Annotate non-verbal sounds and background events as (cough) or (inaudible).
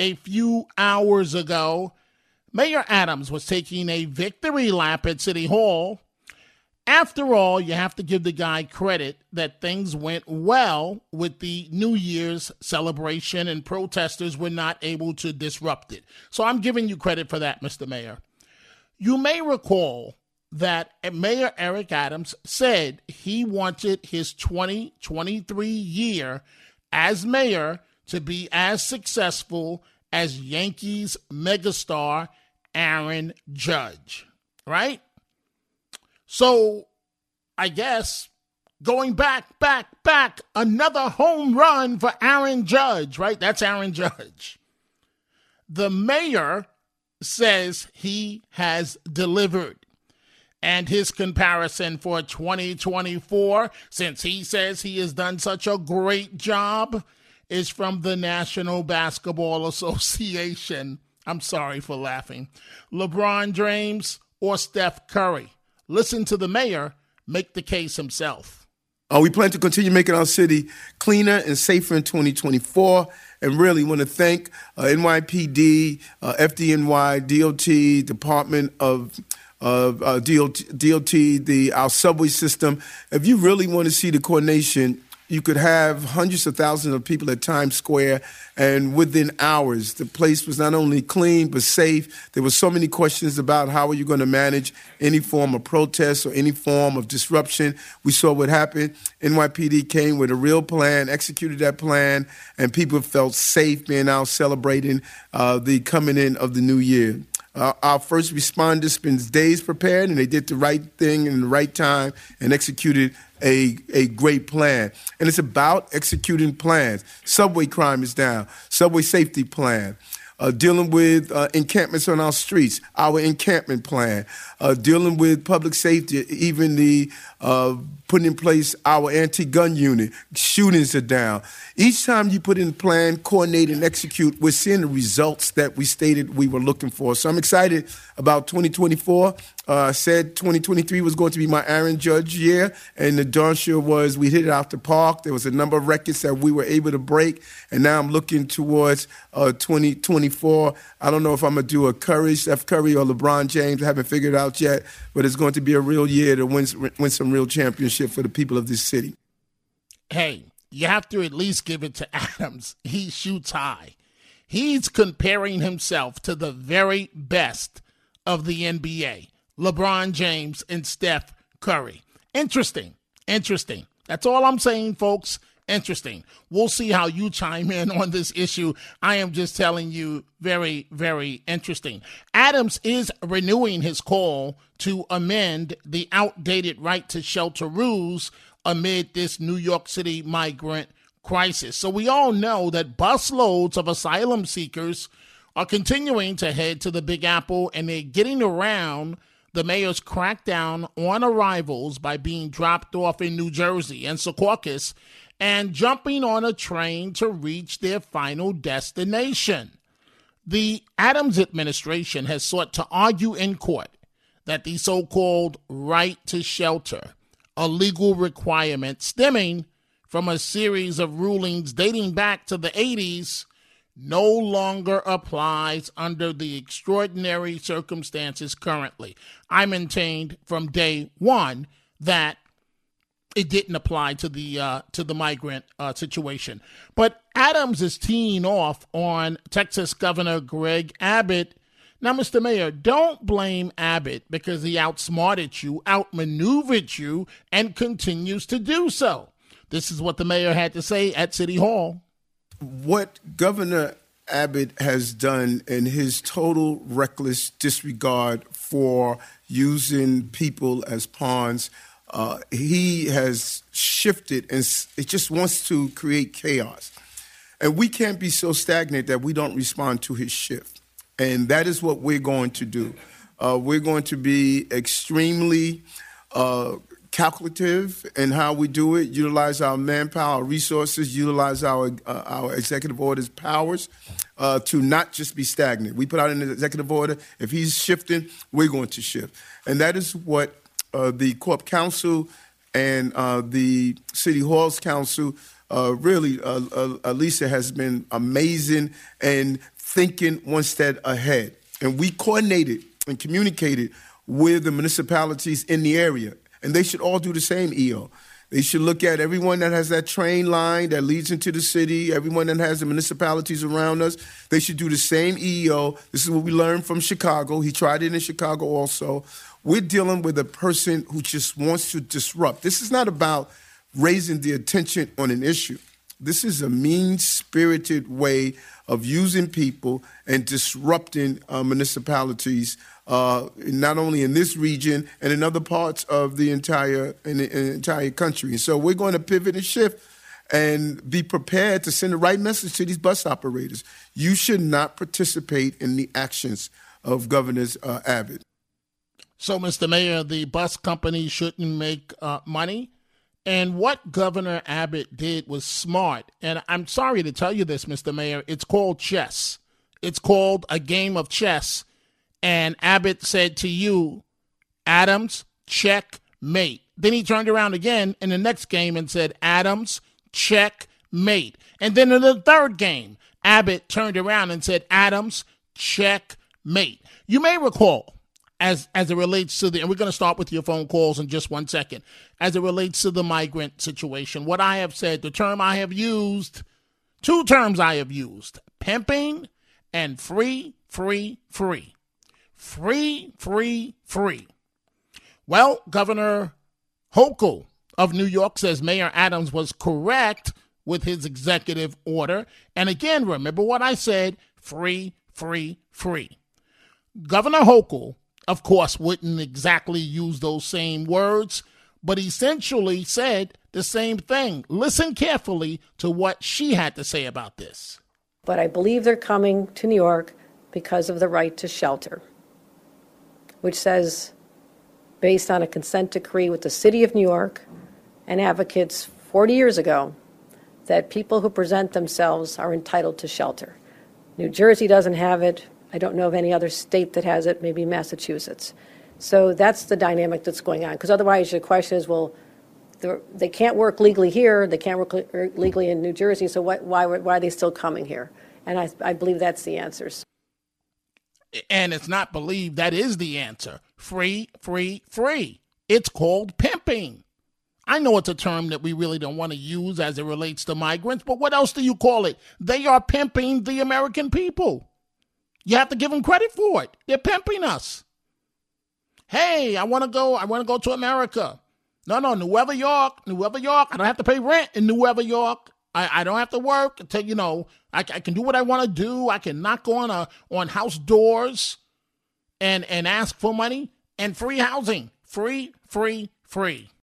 a few hours ago, Mayor Adams was taking a victory lap at City Hall. After all, you have to give the guy credit that things went well with the New Year's celebration and protesters were not able to disrupt it. So I'm giving you credit for that, Mr. Mayor. You may recall that Mayor Eric Adams said he wanted his 2023 year as mayor to be as successful as Yankees megastar Aaron Judge, right? So I guess going back, back, back, another home run for Aaron Judge, right? That's Aaron Judge. The mayor says he has delivered. And his comparison for 2024, since he says he has done such a great job, is from the National Basketball Association. I'm sorry for laughing. LeBron James or Steph Curry. Listen to the mayor make the case himself. Uh, we plan to continue making our city cleaner and safer in 2024 and really want to thank uh, NYPD, uh, FDNY, DOT, Department of uh, DOT, DOT, the our subway system. If you really want to see the coordination you could have hundreds of thousands of people at Times Square, and within hours, the place was not only clean but safe. There were so many questions about how are you going to manage any form of protest or any form of disruption. We saw what happened. NYPD came with a real plan, executed that plan, and people felt safe being out celebrating uh, the coming in of the new year. Uh, our first responders spent days prepared, and they did the right thing in the right time and executed a, a great plan. And it's about executing plans. Subway crime is down, subway safety plan. Uh, dealing with uh, encampments on our streets, our encampment plan, uh, dealing with public safety, even the uh, putting in place our anti-gun unit. Shootings are down. Each time you put in a plan, coordinate, and execute, we're seeing the results that we stated we were looking for. So I'm excited about 2024. Uh, said 2023 was going to be my Aaron Judge year, and the darn sure was. We hit it out the park. There was a number of records that we were able to break, and now I'm looking towards uh, 2024. I don't know if I'm gonna do a Curry, Steph Curry, or LeBron James. I haven't figured out yet, but it's going to be a real year to win win some real championship for the people of this city. Hey, you have to at least give it to (laughs) Adams. He shoots high. He's comparing himself to the very best of the NBA LeBron James and Steph Curry. Interesting. Interesting. That's all I'm saying, folks. Interesting. We'll see how you chime in on this issue. I am just telling you, very, very interesting. Adams is renewing his call to amend the outdated right to shelter rules amid this New York City migrant crisis. So we all know that busloads of asylum seekers are continuing to head to the Big Apple and they're getting around the mayor's crackdown on arrivals by being dropped off in New Jersey and Secaucus and jumping on a train to reach their final destination. The Adams administration has sought to argue in court that the so called right to shelter a legal requirement stemming from a series of rulings dating back to the 80s no longer applies under the extraordinary circumstances currently. I maintained from day one that it didn't apply to the uh, to the migrant uh, situation. But Adams is teeing off on Texas Governor Greg Abbott now, Mr. Mayor, don't blame Abbott because he outsmarted you, outmaneuvered you, and continues to do so. This is what the mayor had to say at City Hall. What Governor Abbott has done in his total reckless disregard for using people as pawns, uh, he has shifted and it just wants to create chaos. And we can't be so stagnant that we don't respond to his shift. And that is what we're going to do. Uh, we're going to be extremely uh, calculative in how we do it, utilize our manpower, resources, utilize our, uh, our executive order's powers uh, to not just be stagnant. We put out an executive order. If he's shifting, we're going to shift. And that is what uh, the Corp Counsel and uh, the City Halls Counsel uh, really, uh, uh, Lisa has been amazing and thinking one step ahead. And we coordinated and communicated with the municipalities in the area. And they should all do the same, EO. They should look at everyone that has that train line that leads into the city, everyone that has the municipalities around us. They should do the same EO. This is what we learned from Chicago. He tried it in Chicago also. We're dealing with a person who just wants to disrupt. This is not about raising the attention on an issue. This is a mean spirited way of using people and disrupting uh, municipalities, uh, not only in this region and in other parts of the entire in the, in the entire country. So we're going to pivot and shift and be prepared to send the right message to these bus operators. You should not participate in the actions of Governor uh, Abbott. So, Mr. Mayor, the bus company shouldn't make uh, money and what Governor Abbott did was smart. And I'm sorry to tell you this, Mr. Mayor, it's called chess. It's called a game of chess. And Abbott said to you, Adams, check, mate. Then he turned around again in the next game and said, Adams, check, mate. And then in the third game, Abbott turned around and said, Adams, check, mate. You may recall as as it relates to the and we're going to start with your phone calls in just one second. As it relates to the migrant situation what i have said the term i have used two terms i have used pimping and free free free. Free free free. Well governor hochul of new york says mayor adams was correct with his executive order. And again remember what i said free free free. Governor hochul of course, wouldn't exactly use those same words, but essentially said the same thing. Listen carefully to what she had to say about this. But I believe they're coming to New York because of the right to shelter, which says, based on a consent decree with the City of New York and advocates 40 years ago, that people who present themselves are entitled to shelter. New Jersey doesn't have it. I don't know of any other state that has it, maybe Massachusetts. So that's the dynamic that's going on. Because otherwise, your question is, well, they can't work legally here, they can't work er, legally in New Jersey, so why, why, why are they still coming here? And I, I believe that's the answer. And it's not believed, that is the answer. Free, free, free. It's called pimping. I know it's a term that we really don't want to use as it relates to migrants, but what else do you call it? They are pimping the American people. You have to give them credit for it. They're pimping us. Hey, I want to go. I want to go to America. No, no, New York, New York. I don't have to pay rent in New York. I, I don't have to work. To, you know, I, I can do what I want to do. I can knock on a on house doors, and and ask for money and free housing. Free, free, free.